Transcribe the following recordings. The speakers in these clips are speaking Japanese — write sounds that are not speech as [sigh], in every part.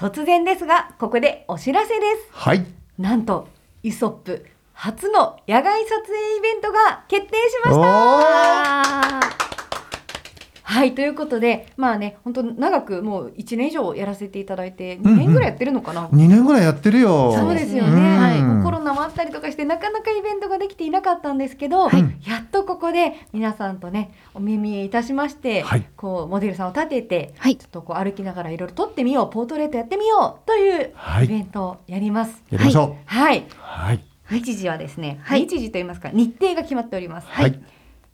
突然ですがここでお知らせです。はい。なんとイソップ初の野外撮影イベントが決定しましたはいということでまあね本当長くもう1年以上やらせていただいて2年ぐらいやってるのかな、2年ぐらいやってるよ。そうですよね、うんはい、コロナもあったりとかしてなかなかイベントができていなかったんですけど、はいやっとここで皆さんとねお耳いたしまして、はいこうモデルさんを立ててはいちょっとこう歩きながらいろいろ撮ってみようポートレートやってみようというはいイベントをやります。やりましょはい、う。はい。日時はですね、はい日時と言いますか日程が決まっております。はい。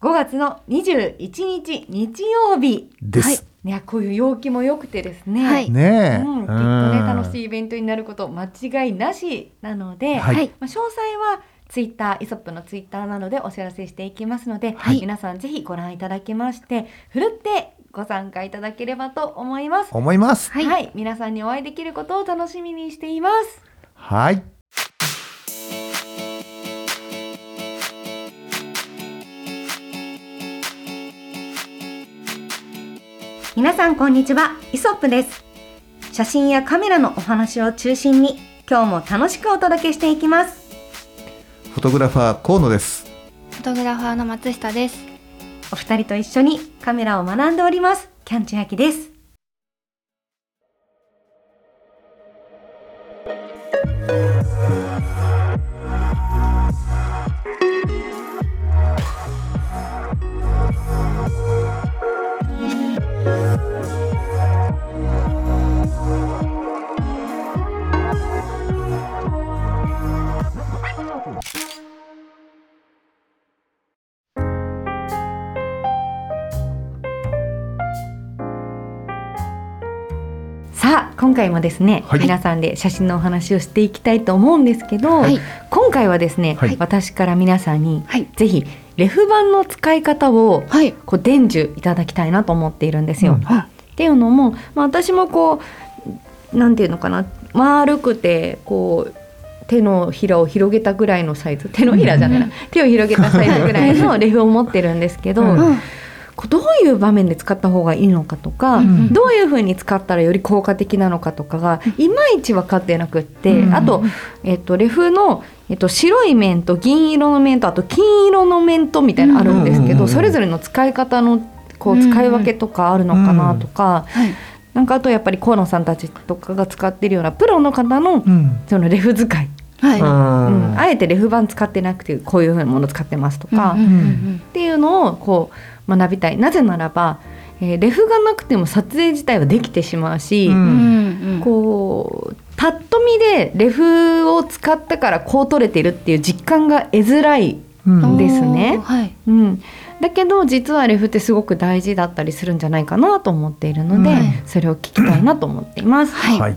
5月の21日日曜日。です。はい、いやこういう陽気も良くてですね。はいねえ。うん、きっとね楽しいい。イベントになること間違いなしなので、はいはいまあ、詳細はツイッターイソップのツイッターなどでお知らせしていきますので、はい皆さんぜひご覧いただきましてふるってご参加いただければと思います。思います。はい、皆さんにお会いできることを楽しみにしています。はい。皆さんこんにちは。イソップです。写真やカメラのお話を中心に今日も楽しくお届けしていきます。フォトグラファー河野です。フォトグラファーの松下です。お二人と一緒にカメラを学んでおります。キャンチュアキです回もですね、はい。皆さんで写真のお話をしていきたいと思うんですけど、はい。今回はですね、はい。私から皆さんにはい。ぜひレフ板の使い方をはい。こう伝授いただきたいなと思っているんですよ。うん。っていうのも、まあ、私もこうなんていうのかな丸くてこう手のひらを広げたぐらいのサイズ。手のひらじゃないな、うん。手を広げたサイズぐらいの [laughs] レフを持ってるんですけど、うんどういう場面で使った方がいいのかとか、うん。どういうふうに使ったらより効果的なのかとかがいまいち分かってなくって、うんあと、えっと、レフの、えっと、白い面と銀色の面とあと金色の面とみたいなのあるんですけど、うんそれぞれの使い方のこう使い分けとかあるのかなとか、はい。なんかあとやっぱり河野さんたちとかが使ってるようなプロの方のうん。そのレフ使い、はい。うん。うん。あえてレフ板使ってなくてこういうふうなもの使ってますとか、うんうん。っていうのをこう学びたいなぜならば、えーレフがなくても撮影自体はできてしまうし、ううん。こうパッと見でレフを使ったからこう撮れてるっていう実感が得づらい、うんですね。うん、だけど実はレフってすごく大事だったりするんじゃないかなと思っているので、うんそれを聞きたいなと思っています。はい。はい。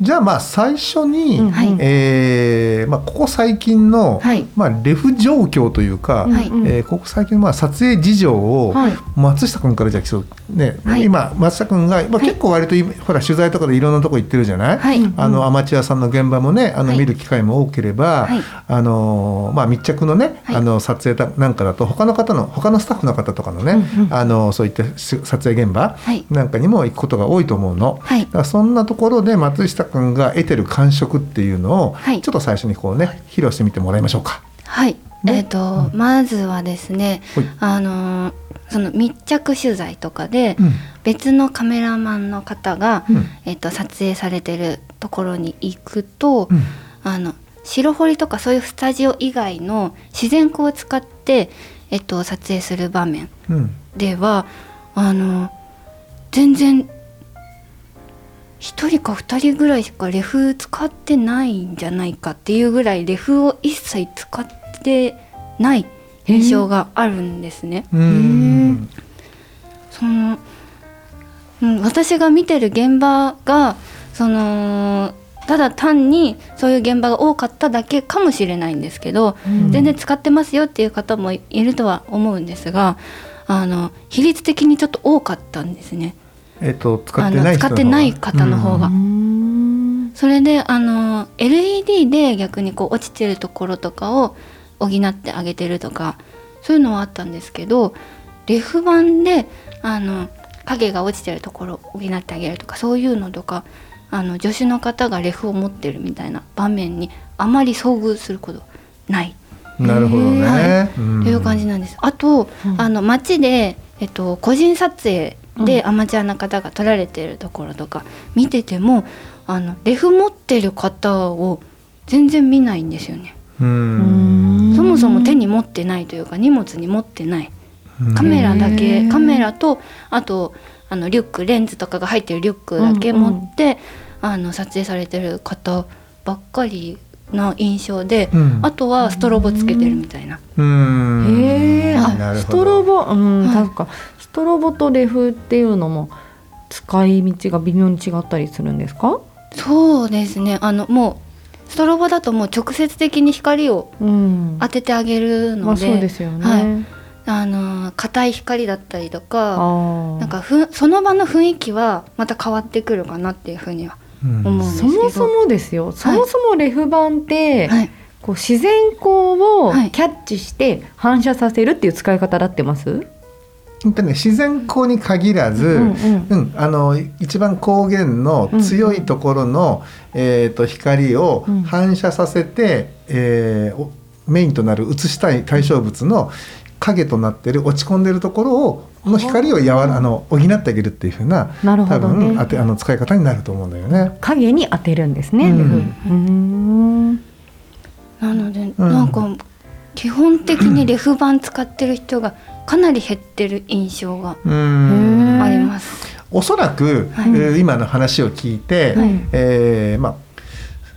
じゃあまあ最初に、うんはい。えーまあここ最近の、はい。まあレフ状況というか、はい。うんえーここ最近のまあ撮影事情を、はい。松下君からじゃあそう。ね、はい。今松下君が、まあ、結構割と今、ほら取材とかでいろんなとこ行ってるじゃない、はい。あのアマチュアさんの現場もねあのはい。見る機会も多ければ、はい。あのまあ、密着のね、はい。あの撮影なんかだと他の方の他のスタッフの方とかのね、うんうん。あのそういったし撮影現場はい。なんかにも行くことが多いと思うの。はい。だ。からそんなところで松下君が得てる感触っていうのを、はい。ちょっと最初にこうね披露してみてもらいましょうか。はい。ね。えっと、まずはですね、あのーその密着取材とかでうん。別のカメラマンの方が、うん。えっと、撮影されてるところに行くと、うん。あの白彫りとかそういうスタジオ以外の自然光を使って、えっと、撮影する場面うん。ではあの全然1人か2人ぐらいしかレフ使ってないんじゃないかっていうぐらいレフを一切使ってない印象があるんですね。うんその、うん、私が見てる現場がそのただ単にそういう現場が多かっただけかもしれないんですけど、うん全然使ってますよっていう方もいるとは思うんですがあの比率的にちょっと多かったんですね。えっと使あってない使ってない方の方が。うん。それであの LED で逆にこう落ちてるところとかを補ってあげてるとかそういうのはあったんですけどレフ板であの影が落ちてるところを補ってあげるとかそういうのとかあの助手の方がレフを持ってるみたいな場面にあまり遭遇することない。なるほどね、はい。うん。という感じなんです。あと、うん。あの街で、えっと、個人撮影でうん。アマチュアな方が撮られてるところとか見ててもあのレフ持ってる方を全然見ないんですよね。うん。そもそも手に持ってないというか荷物に持ってない。カメラだへけー。カメラとあとあのリュックレンズとかが入ってるリュックだけ持って、あの撮影されてる方ばっかりな印象で、うん。あとはストロボつけてるみたいな。うん。へえ、ストロボ、うん、はい。確かストロボとレフっていうのも使い道が微妙に違ったりするんですか？そうですね。あのもうストロボだともう直接的に光をうん、当ててあげるまあので、そうですよね。はい。あの硬い光だったりとかなんかふその場の雰囲気はまた変わってくるかなっていうふうにはうん思うんですけど。そもそもですよ。そもそもレフ板って、はいこう自然光をはい。キャッチして反射させるっていう使い方だってます？本当にね自然光に限らず、うんうんあの一番光源の強いところの、えー、と光をうん。反射させて、えーおメインとなる映したい対象物の影となってる落ち込んでるところをの光をやわらあの補ってあげるっていう風ななるほ多どね。分あてあの使い方になると思うんだよね。影に当てるんですね。うん。うーんなので、ん。なんか基本的にレフ板使ってる人がかなり減ってる印象があります。おそらく、はい。えー今の話を聞いて、はい。えーまあ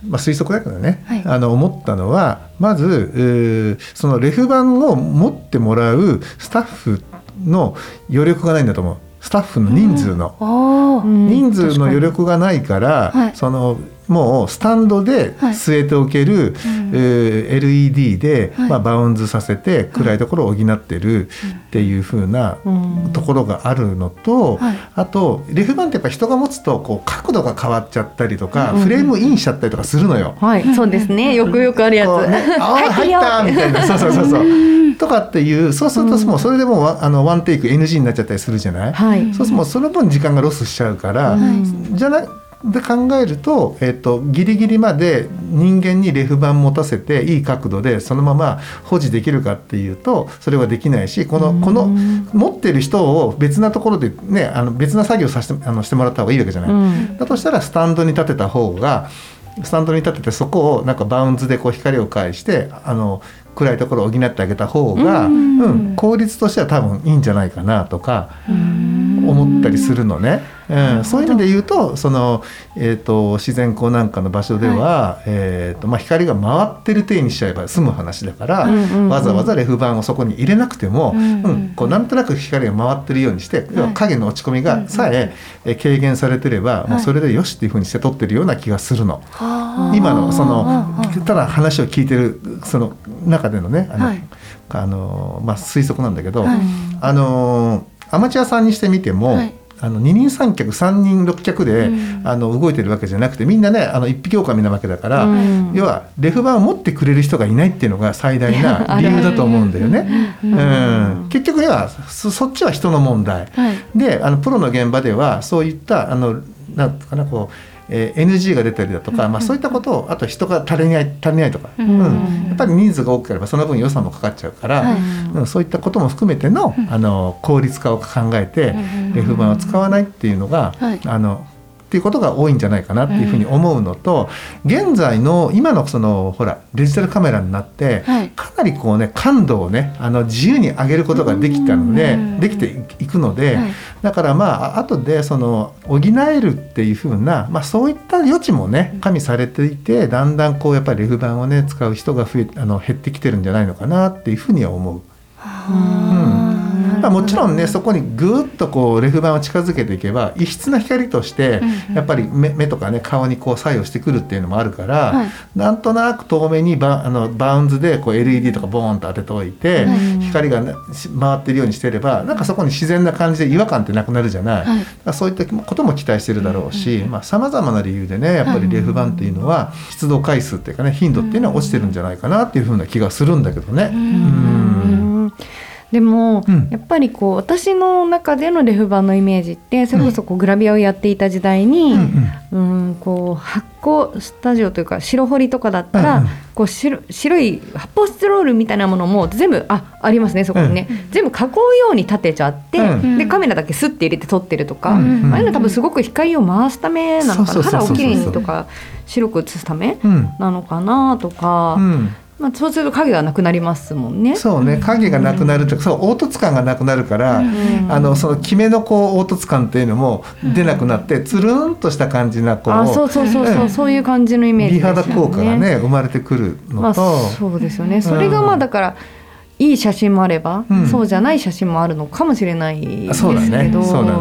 まあ、推測だけどね、はい。あの思ったのはまずえーそのレフ板を持ってもらうスタッフの余力がないんだと思う。スタッフの人数の。あうん。人数の余力がないから、はい。そのもうスタンドではい。据えておける、うん。えー LED で、はい。まあ、バウンズさせて暗いところを補ってるっていう風なうん。ところがあるのと、はい。あとレフ板ってやっぱ人が持つとこう角度が変わっちゃったりとか、うん。フレームインしちゃったりとかするのよ。はい、そうですね。よくよくあるやつ。ね、[laughs] あー入よったみたいな。そうそうそうそう。とかっていうそうするともうそれでもうわあのワンテイク NG になっちゃったりするじゃない、はい。そうするともうその分時間がロスしちゃうから、うんじゃなで考えると,、えっとギリギリまで人間にレフ板持たせていい角度でそのまま保持できるかっていうとそれはできないしこのこの持ってる人を別なところで、ね、あの別な作業させてあのしてもらった方がいいわけじゃない。うん。だとしたらスタンドに立てた方がスタンドに立ててそこをなんかバウンズでこう光を返してあの暗いところを補ってあげた方が、ううんん効率としては多分いいんじゃないかなとか思ったりするのね。うん、そういう意味で言うとその、えー、と自然光なんかの場所では、えーとまあ、光が回ってる体にしちゃえば済む話だから、うんうんうん。わざわざレフ板をそこに入れなくても、ううんん。こうなんとなく光が回ってるようにして、要は影の落ち込みがさええー軽減されてれば、もうそれでよしっていうふうにして取ってるような気がするの。は今のそのただ話を聞いてるその中でのねあの、はい。あのまあ、推測なんだけど、はい。あのアマチュアさんにしてみても、はい。あの二人三脚三人六脚で、うん。あの動いてるわけじゃなくてみんなねあの一匹狼なわけだから、うん。要はレフ板を持ってくれる人がいないっていうのが最大な [laughs] 理由だと思うんだよね。うん。うん。結局はそそっちは人の問題。はい。であのプロの現場ではそういったあのなんかなこう、えー NG が出たりだとか、まあ、そういったことをあと人が足りない足りないとか、ううんん。やっぱり人数が多ければその分予算もかかっちゃうから、はい。うん、そういったことも含めての,、あの効率化を考えて、うんレフ板を使わないっていうのが、はい。あのっていうことが多いんじゃないかなっていうふうに思うのと、現在の今のそのほらデジタルカメラになって、はい。かなりこうね感度をねあの自由に上げることができたのでうん。できていくので、はい。だからまああ後でその補えるっていうふうな、まあ、そういった余地もね加味されていてだんだんこうやっぱりレフ板をね使う人が増えあの減ってきてるんじゃないのかなっていうふうには思う。あーまあ、もちろんねそこにぐーっとこうレフ板を近づけていけば異質な光としてやっぱり目目とかね顔にこう作用してくるっていうのもあるから、はい。なんとなく遠目にバあのバウンズでこう LED とかボーンと当てておいて、はい光がねし回ってるようにしてればなんかそこに自然な感じで違和感ってなくなるじゃない？はい。そういったことも期待してるだろうしさまざ、まな理由でねやっぱりレフ板っていうのは出動回数っていうかね頻度っていうのは落ちてるんじゃないかなっていうふうな気がするんだけどね。うんでも、うん。やっぱりこう私の中でのレフ板のイメージってそれこそこうグラビアをやっていた時代に、うんうん。こう発酵スタジオというか白彫りとかだったら、うんうん。こう白白い発泡スチロールみたいなものも全部あありますねそこにね、全部囲うように立てちゃって、うん。でカメラだけスッて入れて撮ってるとか、うん。ああいうの多分すごく光を回すためなのかな肌をきれいにとか白く映すためうん。なのかなとか、うんまあ、そうすると影がなくなりますもんね。そうね。影がなくなるというかそう凹凸感がなくなるから、ん。あのその決めのこう凹凸感っていうのも出なくなって、つるんとした感じなこうあそうそうそうそう、うん。そういう感じのイメージね。肌効果がね生まれてくるのまあと、そうですよね。それがまあだから、いい写真もあれば、うん。そうじゃない写真もあるのかもしれないですけど。そうだね。そうだ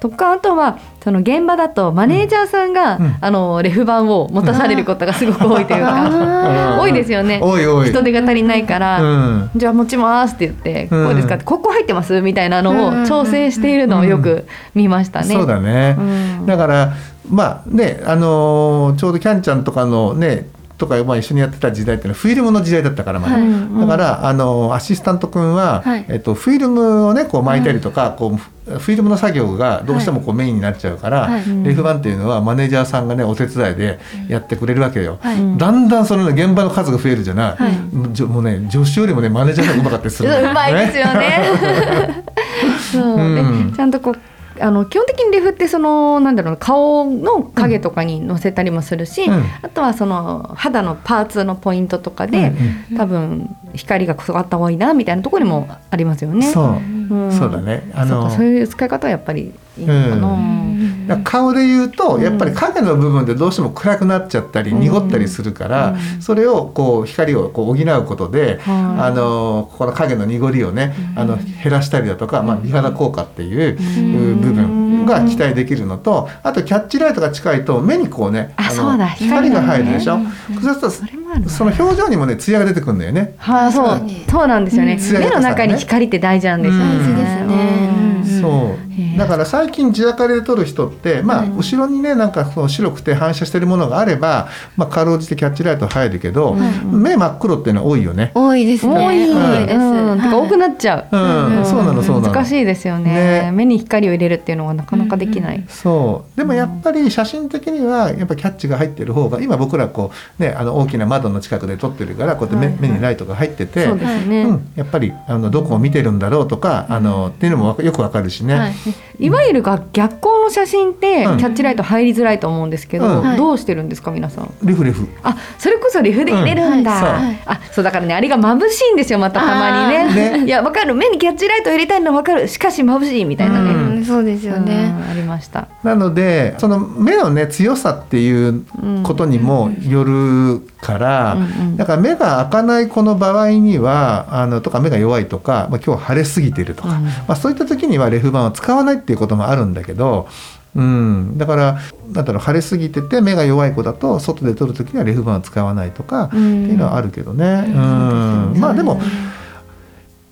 とかあとはその現場だとマネージャーさんが、うん。あのレフ板を持たされることがすごく多いというか、うん。多いですよね。人手が足りないから。うん。じゃあ持ちますって言って、うん。こうですかってここ入ってますみたいなのうん。を調整しているのをよく見ましたね。そうだね、うん。だからまあねあのーちょうどキャンちゃんとかのねとかまあ一緒にやってた時代っていうのはフィルムの時代だったからまだ、はい。だからあのアシスタント君は、はい。えっと、フィルムをねこう巻いたりとか、こうフィルムの作業がどうしてもこうメインになっちゃうから、はい。レフ板っていうのはマネージャーさんがねお手伝いでやってくれるわけよ。だんだんその、ね、現場の数が増えるじゃない、もうね助手よりもねマネージャーがうまかったりするの [laughs] うまいですよね。[laughs] そううん。でちゃんとこうあの基本的にレフってそのなんだろうな顔の影とかに載せたりもするし、うん。あとはその肌のパーツのポイントとかで、多分光があった方がいいなみたいなところにもありますよね。そう、うんそうだね。あのそうかそういう使い方はやっぱりいいのかな。顔で言うとやっぱり影の部分でどうしても暗くなっちゃったりうん濁ったりするから、うん。それをこう光をこう補うことで、はい。あのこの影の濁りをね、あの減らしたりだとか、まあ、美肌効果っていううん。部分が期待できるのとあとキャッチライトが近いと目にこうねのあそうだ光が入るでしょ？うんそうするそれもあるなとその表情にもね艶が出てくるんだよね。はあ、そう。そう。なんですよね、うん。目の中に光って大事なんですよね。うん。大事ですね。うん。そうだから最近地明かりで撮る人って、まあ、うん後ろにねなんかその白くて反射してるものがあれば、まあ、かろうじてキャッチライト入るけど、うん目真っ黒っていうのは多いよね。多いですね。多い、はいです。うん、てか多くなっちゃう。うん、そうなのそうなの。難しいですよね。ね。目に光を入れるっていうのはなかなかできない。そう。でもやっぱり写真的にはやっぱキャッチが入ってる方が今僕らこう、ね、あの大きな窓の近くで撮ってるからこうやって目,、目にライトが入っててそうですね、うん、やっぱりあのどこを見てるんだろうとか、あのっていうのもよくわかるしね。はい。いわゆるが逆光の写真ってキうん。ャッチライト入りづらいと思うんですけど、うん。はい。どうしてるんですか皆さん？レフレフ。あそれこそリフで入れるんだ、うん。あそうだからねあれが眩しいんですよまたたまにね。ね。いやわかる。目にキャッチライトを入れたいのはわかる。しかし眩しいみたいなね、うん。うん、そうですよね。うんありました。なのでその目のね強さっていうことにもよるから、うんうん。だから目が開かない子の場合にはあのとか目が弱いとか、まあ、今日晴れすぎてるとか、うん。まあ、そういった時にはレフ板を使わないっていうこともあるんだけど、うん、だからなんだろう晴れすぎてて目が弱い子だと外で撮る時にはレフ板を使わないとかってうんいうのはあるけどね。うん。ねまあでも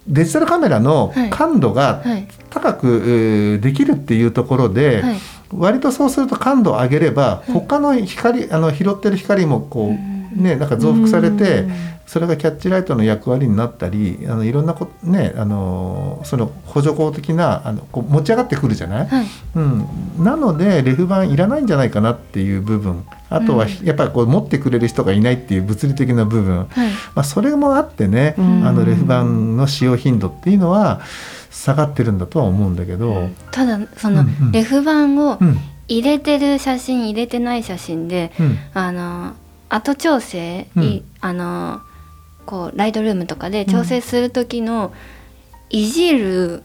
デジタルカメラの感度がはい。高く、えーできるっていうところで、はい。割とそうすると感度を上げれば他の光あの拾ってる光もこうねなんか増幅されてうん。それがキャッチライトの役割になったりあのいろんなこねあのその補助光的なあのこう持ち上がってくるじゃない、はい。うん、なのでレフ板いらないんじゃないかなっていう部分。あとはやっぱりこう持ってくれる人がいないっていう物理的な部分、はい。まあ、それもあってね、うん。あのレフ板の使用頻度っていうのは下がってるんだとは思うんだけど。ただその、レフ板をうん。入れてる写真入れてない写真で、うん。あの後調整、うん。いあのこうライトルームとかで調整する時の、いじる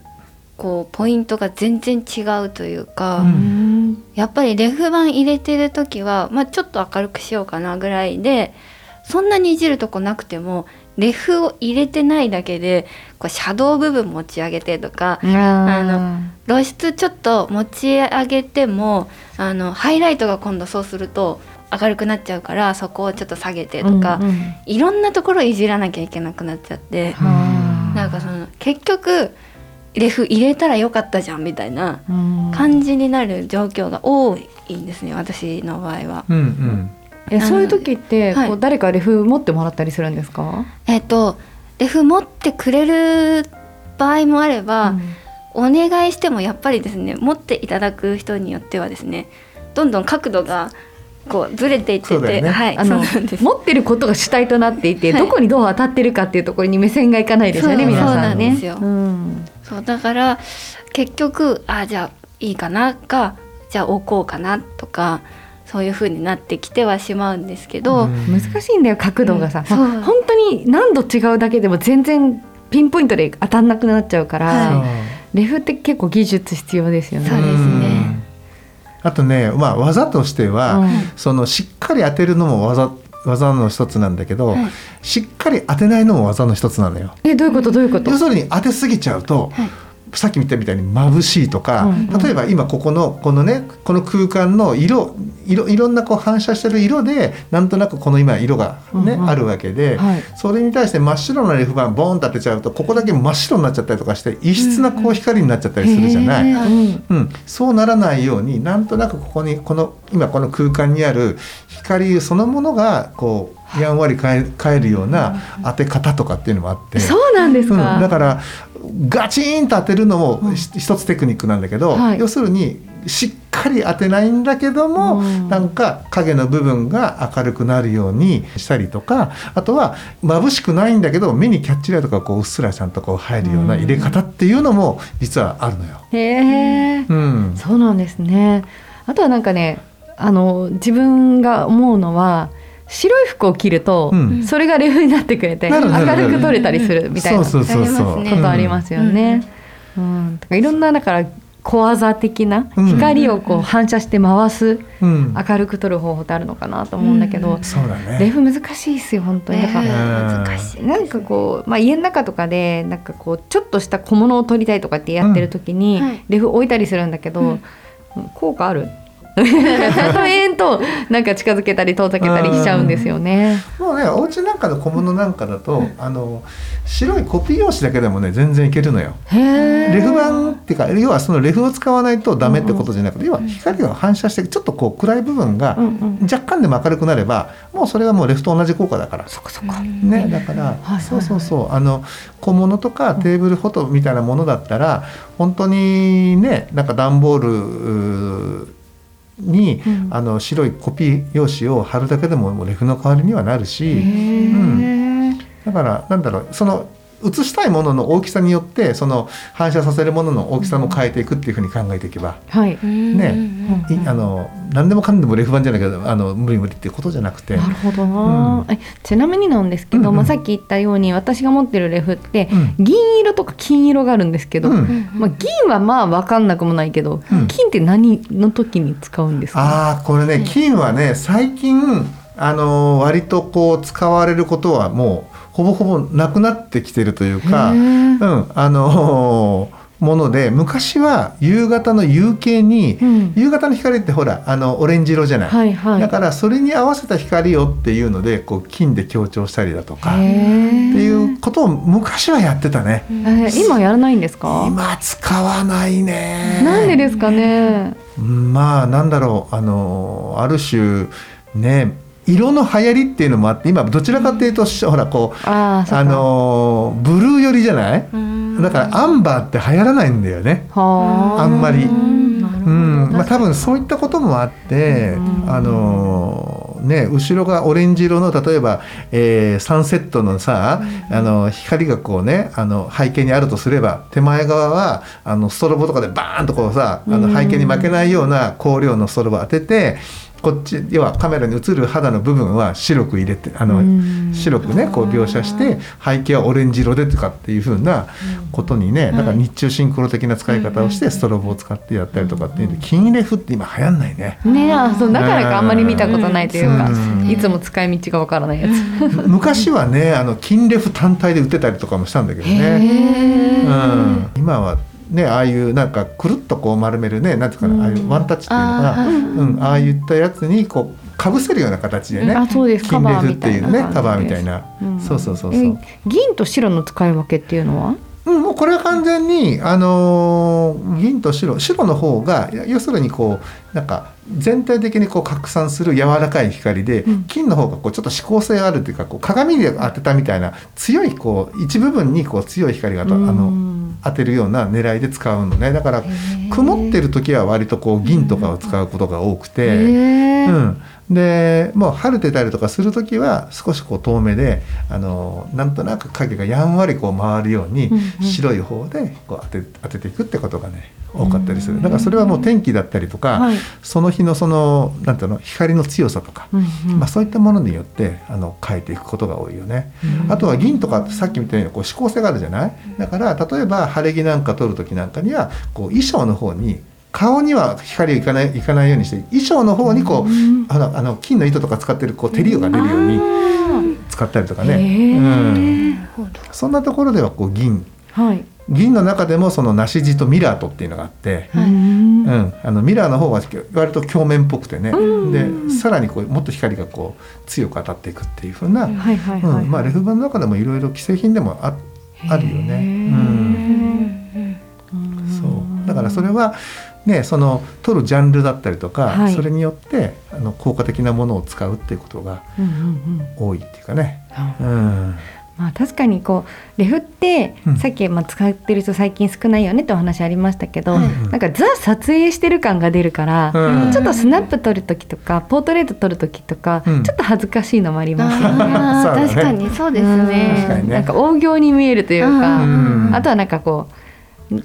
こうポイントが全然違うというか、うん。やっぱりレフ板入れてる時は、まあ、ちょっと明るくしようかなぐらいでそんなにいじるとこなくてもレフを入れてないだけでこうシャドウ部分持ち上げてとかあの露出ちょっと持ち上げてもあのハイライトが今度そうすると明るくなっちゃうからそこをちょっと下げてとか、うんうん。いろんなところいじらなきゃいけなくなっちゃって、はあ。なんかその結局レフ入れたらよかったじゃんみたいなうん。感じになる状況が多いんですね私の場合は。うんうん。えそういう時って、はい。こう誰かレフ持ってもらったりするんですか？えっとレフ持ってくれる場合もあれば、うん。お願いしてもやっぱりですね持っていただく人によってはですねどんどん角度がこうずれていってて、ね。はいあのそうなんです。持ってることが主体となっていて、はい。どこにどう当たってるかっていうところに目線がいかないですよねそう皆さんね。そうなんですよ。うん。そうだから結局あじゃあいいかなかじゃあ置こうかなとかそういう風になってきてはしまうんですけど、うん。難しいんだよ角度がさ、うん。本当に何度違うだけでも全然ピンポイントで当たんなくなっちゃうから、はレフって結構技術必要ですよね。そうですね。うんあとね、まあ、技としては、うん。そのしっかり当てるのも技技の一つなんだけど、はい。しっかり当てないのも技の一つなのよ。えどういうことどういうこと？要するに当てすぎちゃうと、はいさっき見たみたいに眩しいとか、例えば今ここのこのねこの空間の色色いろんなこう反射してる色でなんとなくこの今色がね、あるわけで、はい。それに対して真っ白なレフ板ボーンと当てちゃうとここだけ真っ白になっちゃったりとかして異質なこう光になっちゃったりするじゃない。うん、そうならないようになんとなくここにこの今この空間にある光そのものがこうやんわり変え変えるような当て方とかっていうのもあって。そうなんですうん、か。だからガチーンと当てるのもひ一つテクニックなんだけど、はい要するにしっかり当てないんだけども、うんなんか影の部分が明るくなるようにしたりとかあとは眩しくないんだけど目にキャッチライトがこううっすらちゃんとこう入るような入れ方っていうのも実はあるのよ。へえ、うんそうなんですね。あとはなんかね、あの自分が思うのは白い服を着ると、うん。それがレフになってくれて明るく撮れたりするみたいな。ことありますよね。うん、だからいろんなだから小技的なうん。光をこう反射して回す、うん。明るく撮る方法ってあるのかなと思うんだけど、うん。そうだね。レフ難しいですよ本当に。だから。難しい。なんかこう、まあ、家の中とかでなんかこうちょっとした小物を取りたいとかってやってる時に、レフ置いたりするんだけど、うん。うん効果ある？例えんとなんか近づけたり遠ざけたりしちゃうんですよね。もうねお家なんかの小物なんかだと、あの白いコピー用紙だけでもね全然いけるのよ。レフ板っていうか要はそのレフを使わないとダメってことじゃなくて、要は光が反射してちょっとこう暗い部分がうんうん若干でも明るくなればもうそれはもうレフと同じ効果だから。そっかそっか。ね、だから、はいはいそうそうそうあの小物とかテーブルフォトみたいなものだったら本当にねなんか段ボールに、うんあの白いコピー用紙を貼るだけでももうレフの代わりにはなるへしえ。だからなんだろうその写したいものの大きさによってその反射させるものの大きさも変えていくっていうふうに考えていけば、はい。ねうんいあの何でもかんでもレフ板じゃないけどあの無理無理っていうことじゃなくて。なるほどな、えちなみになんですけど、うんうん。まあ、さっき言ったように私が持ってるレフってうん。銀色とか金色があるんですけど、うん。まあ、銀はまあ分かんなくもないけど、うん。金って何の時に使うんですか？ああこれね金はね最近あのー割とこう使われることはもうほぼほぼなくなってきてるというか、へうーん、あのーもので昔は夕方の夕景に、うん。夕方の光ってほらあのオレンジ色じゃない、はいはい。だからそれに合わせた光をっていうのでこう金で強調したりだとか、へってーいうことを昔はやってたね。えー今やらないんですか？今使わないね。なんでですかね？うんまあなんだろうあのある種ね色の流行りっていうのもあって今どちらかというと、ほらこうあのブルー寄りじゃない？だからアンバーって流行らないんだよね。はあんまり。うん。まあ、多分そういったこともあって、うんあのね、後ろがオレンジ色の例えば、えーサンセットのさ、あの光がこうねあの背景にあるとすれば手前側はあのストロボとかでバーンとこうさあのうん。背景に負けないような光量のストロボ当ててこっち要はカメラに映る肌の部分は白く入れてあの、うん。白くねこう描写して背景はオレンジ色でとかっていう風なことにね、だから日中シンクロ的な使い方をしてストロボを使ってやったりとかっていうんで金レフって今流行んないね。ねあそうだからかあんまり見たことないというか、うん。いつも使い道がわからないやつ。昔はねあの金レフ単体で売ってたりとかもしたんだけどね。うん、今はねああいうなんかくるっとこう丸めるねなんていうかな、ああいうワンタッチっていうのかな、うん、ああいったやつにこうかぶせるような形でね、あそうです。カ金レフっていうねカバーみたいな、うん。そうそうそうそう。え。銀と白の使い分けっていうのは？うん、もうこれは完全に、あのー銀と白白の方がや要するにこうなんか全体的にこう拡散する柔らかい光で、うん。金の方がこうちょっと指向性があるというかこう鏡で当てたみたいな強いこう一部分にこう強い光がとあのうん当てるような狙いで使うのね。だから曇ってる時は割とこう銀とかを使うことが多くて、うん、でもう晴れてたりとかする時は少しこう遠目であのなんとなく影がやんわりこう回るようにうんうん。白い方でこう当て当てていくってことがね多かったりする。だからそれはもう天気だったりとか、はい。その日のそのなんていうの光の強さとか、うんうん。まあ、そういったものによってあの変えていくことが多いよね。あとは銀とかさっきみたいにこう指向性があるじゃない？だから例えば晴れ着なんか撮る時なんかにはこう衣装の方に顔には光がいかないいかないようにして衣装の方にこう、うん。あのあの金の糸とか使ってるこう照りが出るように使ったりとかね、うん、そんなところではこう銀。はい。銀の中でもその梨地とミラートっていうのがあって、はい。うん。うん、あのミラーの方は割と鏡面っぽくてね、うん。でさらにこうもっと光がこう強く当たっていくっていう風な、はいはいはいはい、うん。まあ、レフ板の中でもいろいろ既製品でもああるよね。うん。そう。だからそれはねその取るジャンルだったりとか、はい。それによってあの効果的なものを使うっていうことがうんうんうん。多いっていうかね。あうん。まあ、確かにこうレフって、うん。さっき、まあ、使ってる人最近少ないよねってお話ありましたけど、うん。なんかザ撮影してる感が出るから、うん。ちょっとスナップ撮る時とかポートレート撮る時とか、うん。ちょっと恥ずかしいのもありますよね。確かにそうですね。なんか大行に見えるというか、うん。あとはなんかこう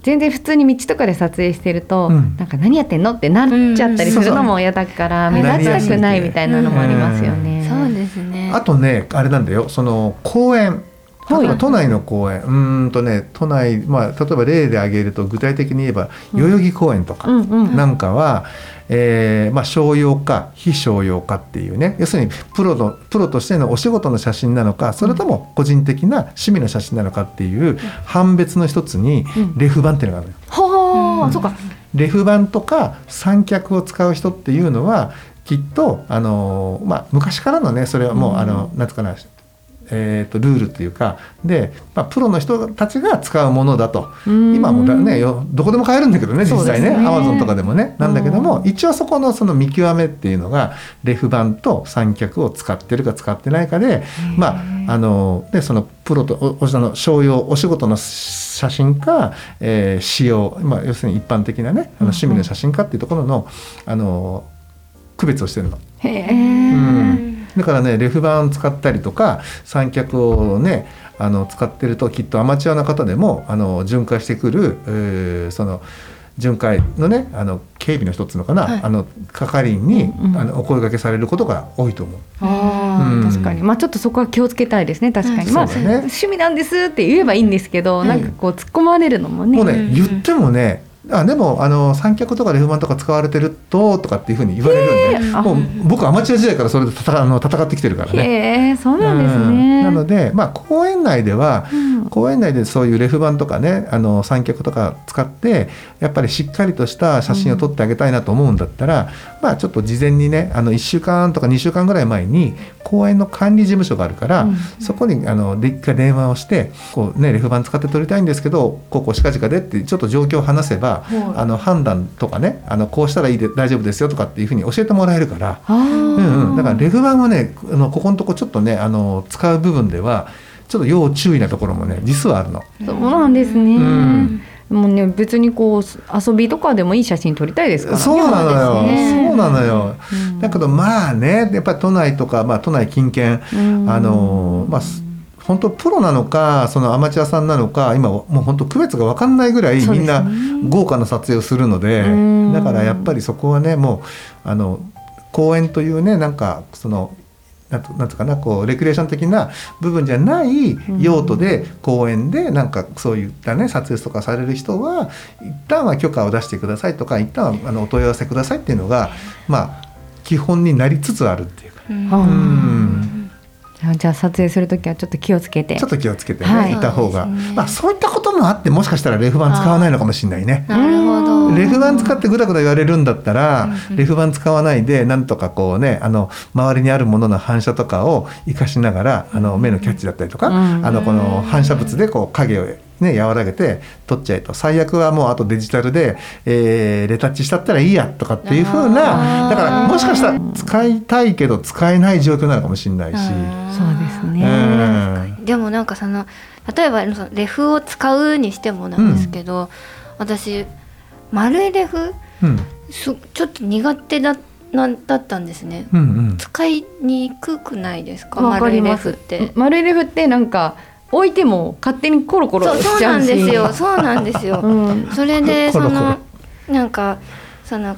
全然普通に道とかで撮影してると、うん。なんか何やってんのってなっちゃったりするのも嫌だから、うん。目立ちたくないみたいなのもありますよね。そうですね。あとねあれなんだよ。その公園例えば都内の公園。うーんとね都内まあ例えば例で挙げると具体的に言えば代々木公園とか、なんかは、えーまあ、商用か非商用かっていうね。要するにプロのプロとしてのお仕事の写真なのかそれとも個人的な趣味の写真なのかっていう判別の一つにうん。レフ板っていうのがあるのよ。はあ、うん。そうか。レフ板とか三脚を使う人っていうのはきっとあのまあ昔からのねそれはもう、うん。あのなんつうかなえー、とルールっていうかで、まあ、プロの人たちが使うものだと。今もだねよどこでも買えるんだけどね実際ねアマゾンとかでもね。なんだけども、うん一応そこのその見極めっていうのがレフ板と三脚を使ってるか使ってないかでまああのでそのプロとおおあの商用お仕事の写真か、えー、使用、まあ、要するに一般的なねあの趣味の写真かっていうところのあの区別をしてるの。へえ、うんだからねレフ板使ったりとか三脚をねあの使ってるときっとアマチュアの方でもあの巡回してくる、えーその巡回のねあの警備の一つのかな、はい。あの係員に、うんうん。あのお声掛けされることが多いと思う。ああ、うん。確かに。まあちょっとそこは気をつけたいですね確かに、うんまあ、ね。趣味なんですって言えばいいんですけど、はいなんかこう突っ込まれるのもね。もうね、うん。言ってもねあでもあの三脚とかレフ板とか使われてるととかっていうふうに言われるんで、もう僕アマチュア時代からそれで戦あの戦ってきてるからね。そうなんですうん。ね、なので、まあ、公園内では、うん。公園内でそういうレフ板とかねあの三脚とか使ってやっぱりしっかりとした写真を撮ってあげたいなと思うんだったら、まあちょっと事前にねあの1週間とか2週間ぐらい前に公園の管理事務所があるから、うん。そこにあので一回電話をしてこう、ね、レフ板使って撮りたいんですけどこうこうしかじかでってちょっと状況を話せば、はい。あの判断とかねあのこうしたらいいで大丈夫ですよとかっていうふうに教えてもらえるから。うんうん、だからレフ板はねあのここのとこちょっとねあの使う部分ではちょっと要注意なところもね実はあるの。そうなんですね、んもうね別にこう遊びとかでもいい写真撮りたいですからね。そうなのよ。ね。そうなのよ。うん。だけどまあねやっぱり都内とか、まあ、都内近県うん。あのまあす本当プロなのかそのアマチュアさんなのか今もう本当区別が分かんないぐらいみんな豪華な撮影をするのでうん。だからやっぱりそこはねもうあの公園というねなんかそのなんとなんとかなこうレクリエーション的な部分じゃない用途で公園でなんかそういったね撮影とかされる人は一旦は許可を出してくださいとか一旦はあのお問い合わせくださいっていうのがまあ基本になりつつあるっていうか。うんじゃあ撮影する時はちょっと気をつけて。ちょっと気をつけてね、はい。い、た方が、ね。まあそういったこともあってもしかしたらレフ板使わないのかもしれないね。なるほど。レフ板使ってぐだぐだ言われるんだったら、うんうん。レフ板使わないでなんとかこうねあの周りにあるものの反射とかを生かしながらあの目のキャッチだったりとか、うん。あのこの反射物でこう影をね和らげて撮っちゃえと。最悪はもうあとデジタルで、えーレタッチしたったらいいやとかっていう風なあー。だからもしかしたら使いたいけど使えない状況なのかもしれないし。そうですね。うん。でもなんかその例えばそのレフを使うにしてもなんですけど、私丸いレフうん。すちょっと苦手だなだったんですね。うんうん。使いにくくないですか？丸いレフって。丸いレフってなんか置いても勝手にコロコロそうそうしちゃうんしなですよそうなんですよ。[laughs] うんそれでそのなんかその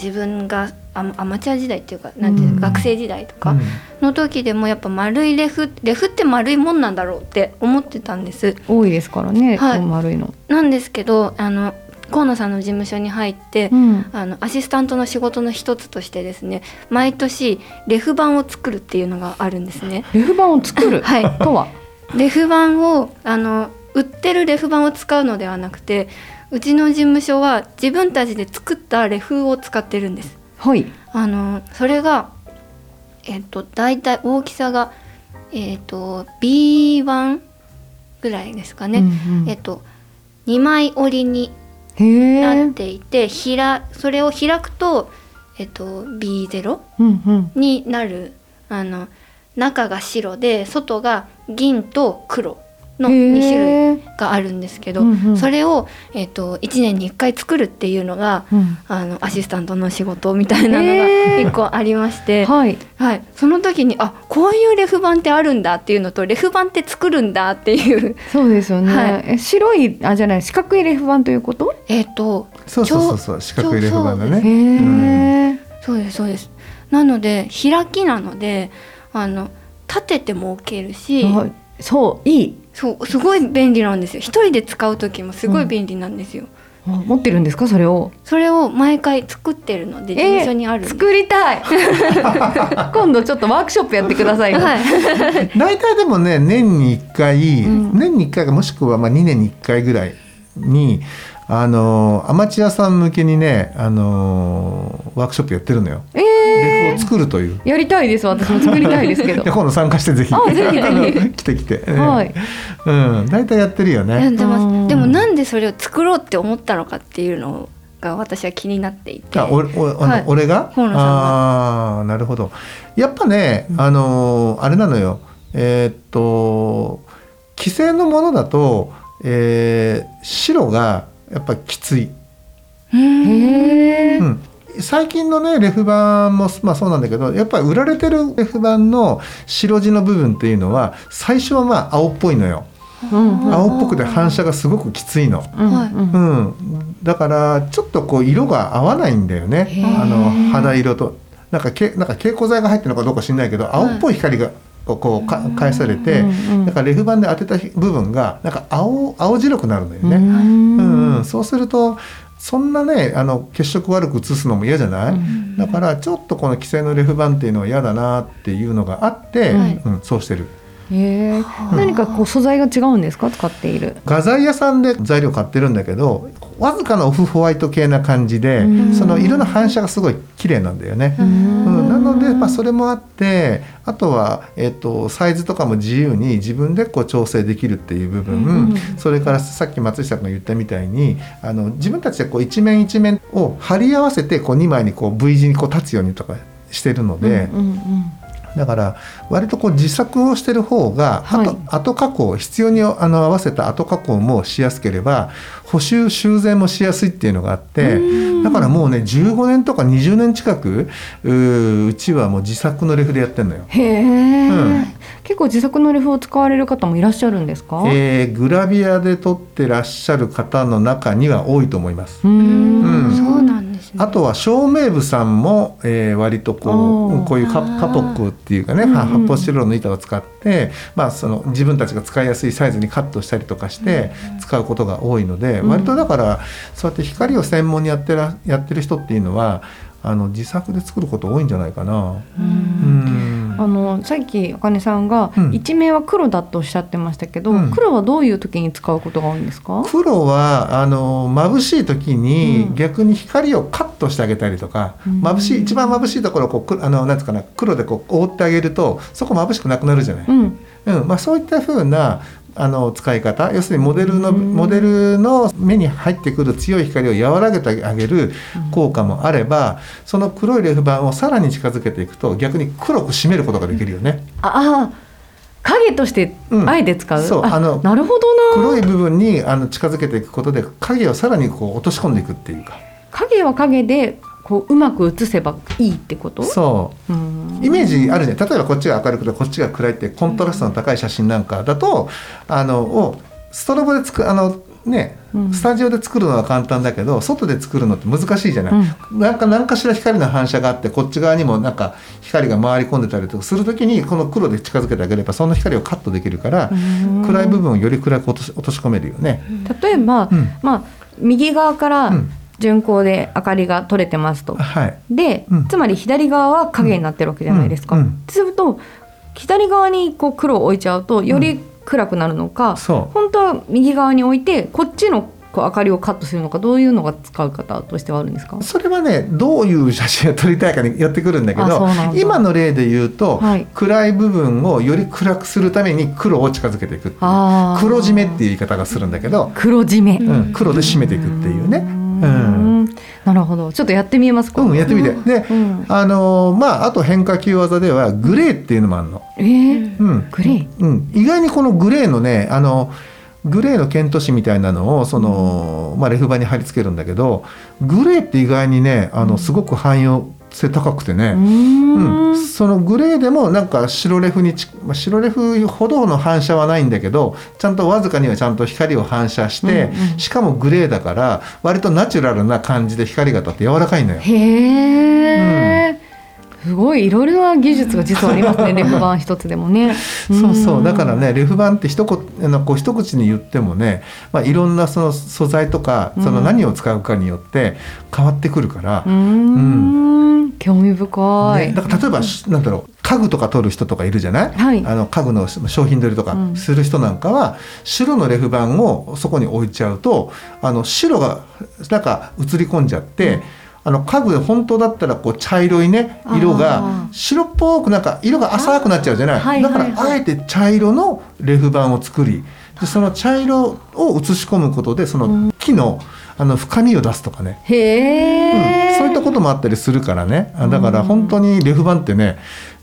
自分がアマアマチュア時代っていうかなんていううん学生時代とかうんの時でもやっぱ丸いレフレフって丸いもんなんだろうって思ってたんです。多いですからね、はいこう丸いの。なんですけどあの河野さんの事務所に入って、うんあのアシスタントの仕事の一つとしてですね毎年レフ版を作るっていうのがあるんですね。レフ板を作る、[laughs] はいとは？レフ版をあの売ってるレフ版を使うのではなくてうちの事務所は自分たちで作ったレフを使ってるんです。はい。あのそれがえっと大体大きさがえっと B1 ぐらいですかね。うんうんえっと2枚折りに。なっていて、ひらそれを開くとえっと B0 うんうん。になるあの中が白で外が銀と黒の2種類。があるんですけど、うんうんそれを、えっと1年に1回作るっていうのがうんあのアシスタントの仕事みたいなのがへー1個ありまして、はい。はい、その時にあこういうレフ板ってあるんだっていうのとレフ板って作るんだっていうそうですよね。はいえ白いあじゃない四角いレフ板ということ？えっとそうそうそうそう四角いレフ板だへね。え。そうですそうですなので開きなのであの立てても置けるしはいそういい。そうすごい便利なんですよ一人で使う時もすごい便利なんですよ、あ持ってるんですか？それを？それを毎回作ってるので事務所にあるんです、作りたい。[laughs] 今度ちょっとワークショップやってくださいよ。はい [laughs] 大体でもね年に1回、うん年に1回かもしくはまあ2年に1回ぐらいにあのアマチュアさん向けにねあのワークショップやってるのよ。ええレフを作るという。やりたいです私も作りたいですけど [laughs] で。今度参加してぜひ。あぜひぜひ [laughs] 来て来て。ねはい。うん大体やってるよね。やってまうんすでもなんでそれを作ろうって思ったのかっていうのが私は気になっていてあ俺俺あのはい俺が？河野さんがああーなるほどやっぱね、あのーあれなのよえーっと既製のものだと、えー白がやっぱきつい、うん。最近のねレフ板もまあそうなんだけどやっぱり売られてるレフ板の白地の部分っていうのは最初はまあ青っぽいのよ。青っぽくて反射がすごくきついの。うんだからちょっとこう色が合わないんだよね。あの肌色と。なんかけなんか蛍光剤が入ってるのかどうか知らないけど青っぽい光がこうこうか返されてだからレフ板で当てた部分がなんか青青白くなるんだよね。ううんんうん、そうするとそんなねあの血色悪く映すのも嫌じゃない、うん。だからちょっとこの既製のレフ板っていうのは嫌だなっていうのがあって、はい。うん、そうしてる。へえ。何かこう素材が違うんですか使っている？画材屋さんで材料買ってるんだけどわずかなオフホワイト系な感じでうんその色の反射がすごい綺麗なんだよね。うん、なので、まあ、それもあってあとは、えっとサイズとかも自由に自分でこう調整できるっていう部分、うんそれからさっき松下君が言ったみたいにあの自分たちでこう一面一面を貼り合わせてこう2枚にこう V 字にこう立つようにとかしてるので。うんうんだから割とこう自作をしてる方が、はい。後後加工必要にあの合わせた後加工もしやすければ補修修繕もしやすいっていうのがあってだからもうね15年とか20年近くうちはもう自作のレフでやってんのよ。へえ、うん結構自作のレフを使われる方もいらっしゃるんですか？えーグラビアで撮ってらっしゃる方の中には多いと思います。うーん。うん。そうなんですね。あとは照明部さんも、えー割とこうこういうカポックっていうかね、うんうん発泡スチロールの板を使って、まあ、その自分たちが使いやすいサイズにカットしたりとかして使うことが多いので、うん。割とだからそうやって光を専門にやってらやってる人っていうのはあの自作で作ること多いんじゃないかな。ううんんあのさっきあかねさんがうん。一面は黒だとおっしゃってましたけど、うん。黒はどういう時に使うことが多いんですか？黒はあの眩しい時にうん。逆に光をカットしてあげたりとか、うん。眩しい一番眩しいところをこうくあのなんつうかな黒でこう覆ってあげるとそこ眩しくなくなるじゃない。うんうんまあ、そういった風なあの使い方要するにモデルのうん。モデルの目に入ってくる強い光を和らげてあげる効果もあればその黒いレフ板をさらに近づけていくと逆に黒く締めることができるよね。ああ影としてうん。あえて使う、そうあのなるほどな。黒い部分にあの近づけていくことで影をさらにこう落とし込んでいくっていうか。影は影でこううまく映せばいいってこと？そう。うん。イメージあるじゃん。例えばこっちが明るくてこっちが暗いってコントラストの高い写真なんかだとあのをストロボで作あのねうん。スタジオで作るのは簡単だけど外で作るのって難しいじゃない、うん。なんか何かしら光の反射があってこっち側にもなんか光が回り込んでたりとかする時にこの黒で近づけてあげればその光をカットできるからうん。暗い部分をより暗く落とし落とし込めるよね。例えば、うん。まあ右側からうん順光で明かりが取れてますと。はい。で、うん。つまり左側は影になってるわけじゃないですか。うん。うん。すると左側にこう黒を置いちゃうとより暗くなるのか、本当は右側に置いてこっちのこう明かりをカットするのかどういうのが使う方としてはあるんですか？それはねどういう写真を撮りたいかによってくるんだけあど今の例で言うと、はい。暗い部分をより暗くするために黒を近づけていくっていう。黒締めっていう言い方がするんだけど、黒締め、うん、黒で締めていくっていうね。なるほど。ちょっとやってみえますか、うん、やってみて。で、うん。あのーまああと変化球技ではグレーっていうのもあるの。えーうん、グレー？うん、意外にこのグレーのねあのグレーの剣都市みたいなのをその、まあ、レフ板に貼り付けるんだけどグレーって意外にねあのすごく汎用性高くてね、ううん。ん。そのグレーでもなんか白レフにち、まあ、白レフほどの反射はないんだけどちゃんとわずかにはちゃんと光を反射して、うんうん。しかもグレーだから割とナチュラルな感じで光が当たって柔らかいのよ。へえ、すごいいろいろな技術が実はありますねレフ板一つでもね。[laughs] そうそう。だからねレフ板って一こあのこう一口に言ってもね、まあ、いろんなその素材とかその何を使うかによって変わってくるから。う、ん。興味深い。ね、だから例えばしなんだろう家具とか取る人とかいるじゃない、はい。あの家具の商品取りとかうん。する人なんかは、白のレフ板をそこに置いちゃうとあの白がなんか映り込んじゃって。あの家具で本当だったらこう茶色いね色あがー白っぽくなんか色が浅くなっちゃうじゃない、あー。はいだからはいはいあえて茶色のレフ板を作りでその茶色を映し込むことでその木のあの深みを出すとかね、うん。そういったこともあったりするからね。あだから本当にレフ板ってね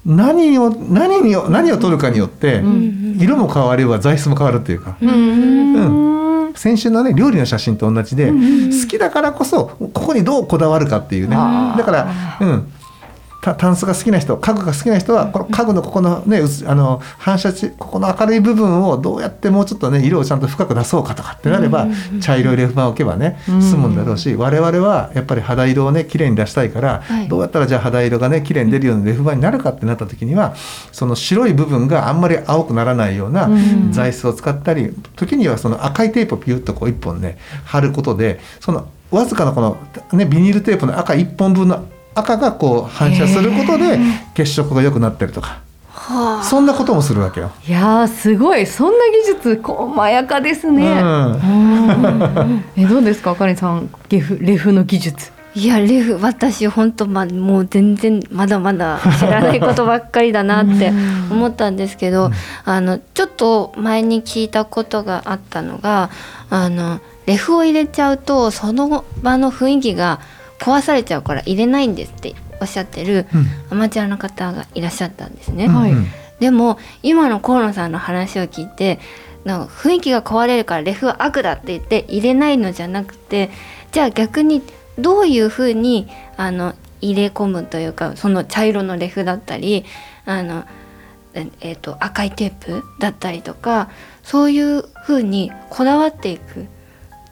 何を何にを何を取るかによってん色も変われば材質も変わるっていうか。ううんん先週のね料理の写真と同じで好きだからこそここにどうこだわるかっていうね。だからうん。たタンスが好きな人家具が好きな人はこの家具のここのねあの反射値ここの明るい部分をどうやってもうちょっとね色をちゃんと深く出そうかとかってなれば茶色いレフ板を置けばねうん済むんだろうし我々はやっぱり肌色をね綺麗に出したいからはい。どうやったらじゃあ肌色がね綺麗に出るようなレフ板になるかってなった時にはその白い部分があんまり青くならないようなうん材質を使ったり時にはその赤いテープをピュッとこう一本ね貼ることでそのわずかなこの、ね、ビニールテープの赤一本分の赤がこう反射することで血色が良くなったりとか。はあ。そんなこともするわけよ。いやーすごい。そんな技術細やかですね。うん。うんえどうですかあかりさんレフレフの技術。いやレフ私本当まもう全然まだまだ知らないことばっかりだなって思ったんですけど、あのちょっと前に聞いたことがあったのがあのレフを入れちゃうとその場の雰囲気が壊されちゃうから入れないんですっておっしゃってるうん。アマチュアの方がいらっしゃったんですね。はい。うんでも今の河野さんの話を聞いてなんか雰囲気が壊れるからレフは悪だって言って入れないのじゃなくてじゃあ逆にどういうふうにあの入れ込むというかその茶色のレフだったりあの、ええーと赤いテープだったりとかそういうふうにこだわっていく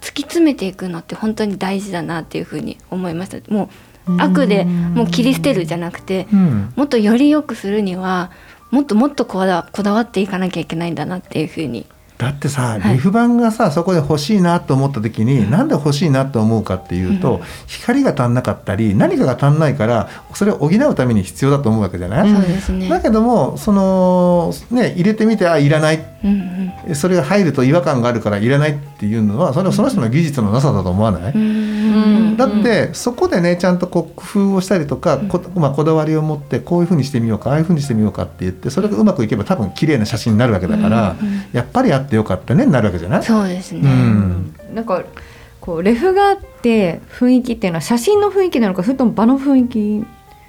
突き詰めていくのって本当に大事だなっていうふうに思いました。もう悪でもう切り捨てるじゃなくてうんもっとより良くするにはもっともっとこだこだわっていかなきゃいけないんだなっていうふうにだってさはい。レフ板がさそこで欲しいなと思った時に、なんで欲しいなと思うかっていうと、うん光が足んなかったり何かが足んないからそれを補うために必要だと思うわけじゃない、ね。だけどもそのね入れてみてあいらない。うんそれが入ると違和感があるからいらないっていうのはそれはその人の技術のなさだと思わない、うんうんだってそこでねちゃんとこう工夫をしたりとかこ,、まあ、こだわりを持ってこういうふうにしてみようかああいうふうにしてみようかって言ってそれがうまくいけば多分綺麗な写真になるわけだから、うんうんやっぱりあってよかったねになるわけじゃない？そうですね。うんなんかこうレフがあって雰囲気っていうのは写真の雰囲気なのかそれとも場の雰囲気？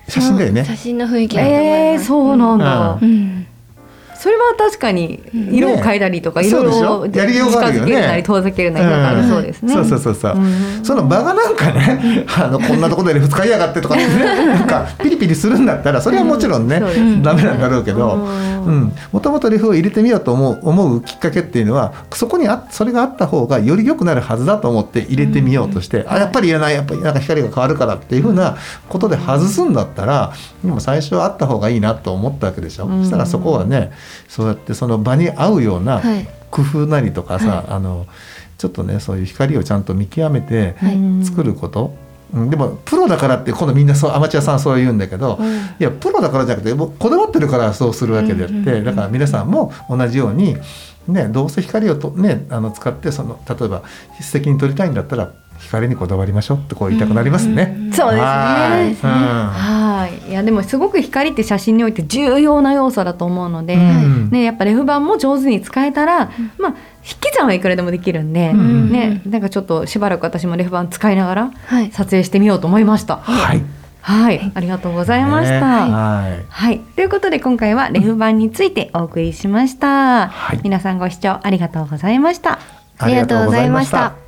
写真だよね写真の雰囲気だと思いえー。そうなんだ。うんうんそれは確かに色を変えたりとか、ねいろいろそうでしょ？やりようがあるよね。なり遠ざけるなりなんかあるそうですね。そうそうそうそう、うん。その場がなんかねあのこんなところで使いやがってとかねなんかピリピリするんだったらそれはもちろんね、ダメなんだろうけど、ううん。ん、もともとレフを入れてみようと思う思うきっかけっていうのはそこにあそれがあった方がより良くなるはずだと思って入れてみようとして、あやっぱりいらないやっぱりなんか光が変わるからっていうふうなことで外すんだったらでも最初はあった方がいいなと思ったわけでしょ、うん。そしたらそこはねそうやってその場に合うようなはい。工夫なりとかさ、あのちょっとねそういう光をちゃんと見極めてはい。作ること、うんでもプロだからって今度みんなそうアマチュアさんそう言うんだけど、うんいやプロだからじゃなくてこだわってるからそうするわけであって、だから皆さんも同じように、ね、どうせ光をと、ね、あの使ってその例えば素敵に撮りたいんだったら光にこだわりましょうってこう言いたくなりますね。うんうんそうですね。はい。そうん。はい、いやでもすごく光って写真において重要な要素だと思うので、うん。ね、やっぱレフ板も上手に使えたら、まあ引き算はいくらでもできるんで、うん。ね、なんかちょっとしばらく私もレフ板使いながらはい。撮影してみようと思いました。はい、はい、ありがとうございました。ねはいはい、ということで今回はレフ板についてお送りしました。はい皆さんご視聴ありがとうございました。ありがとうございました。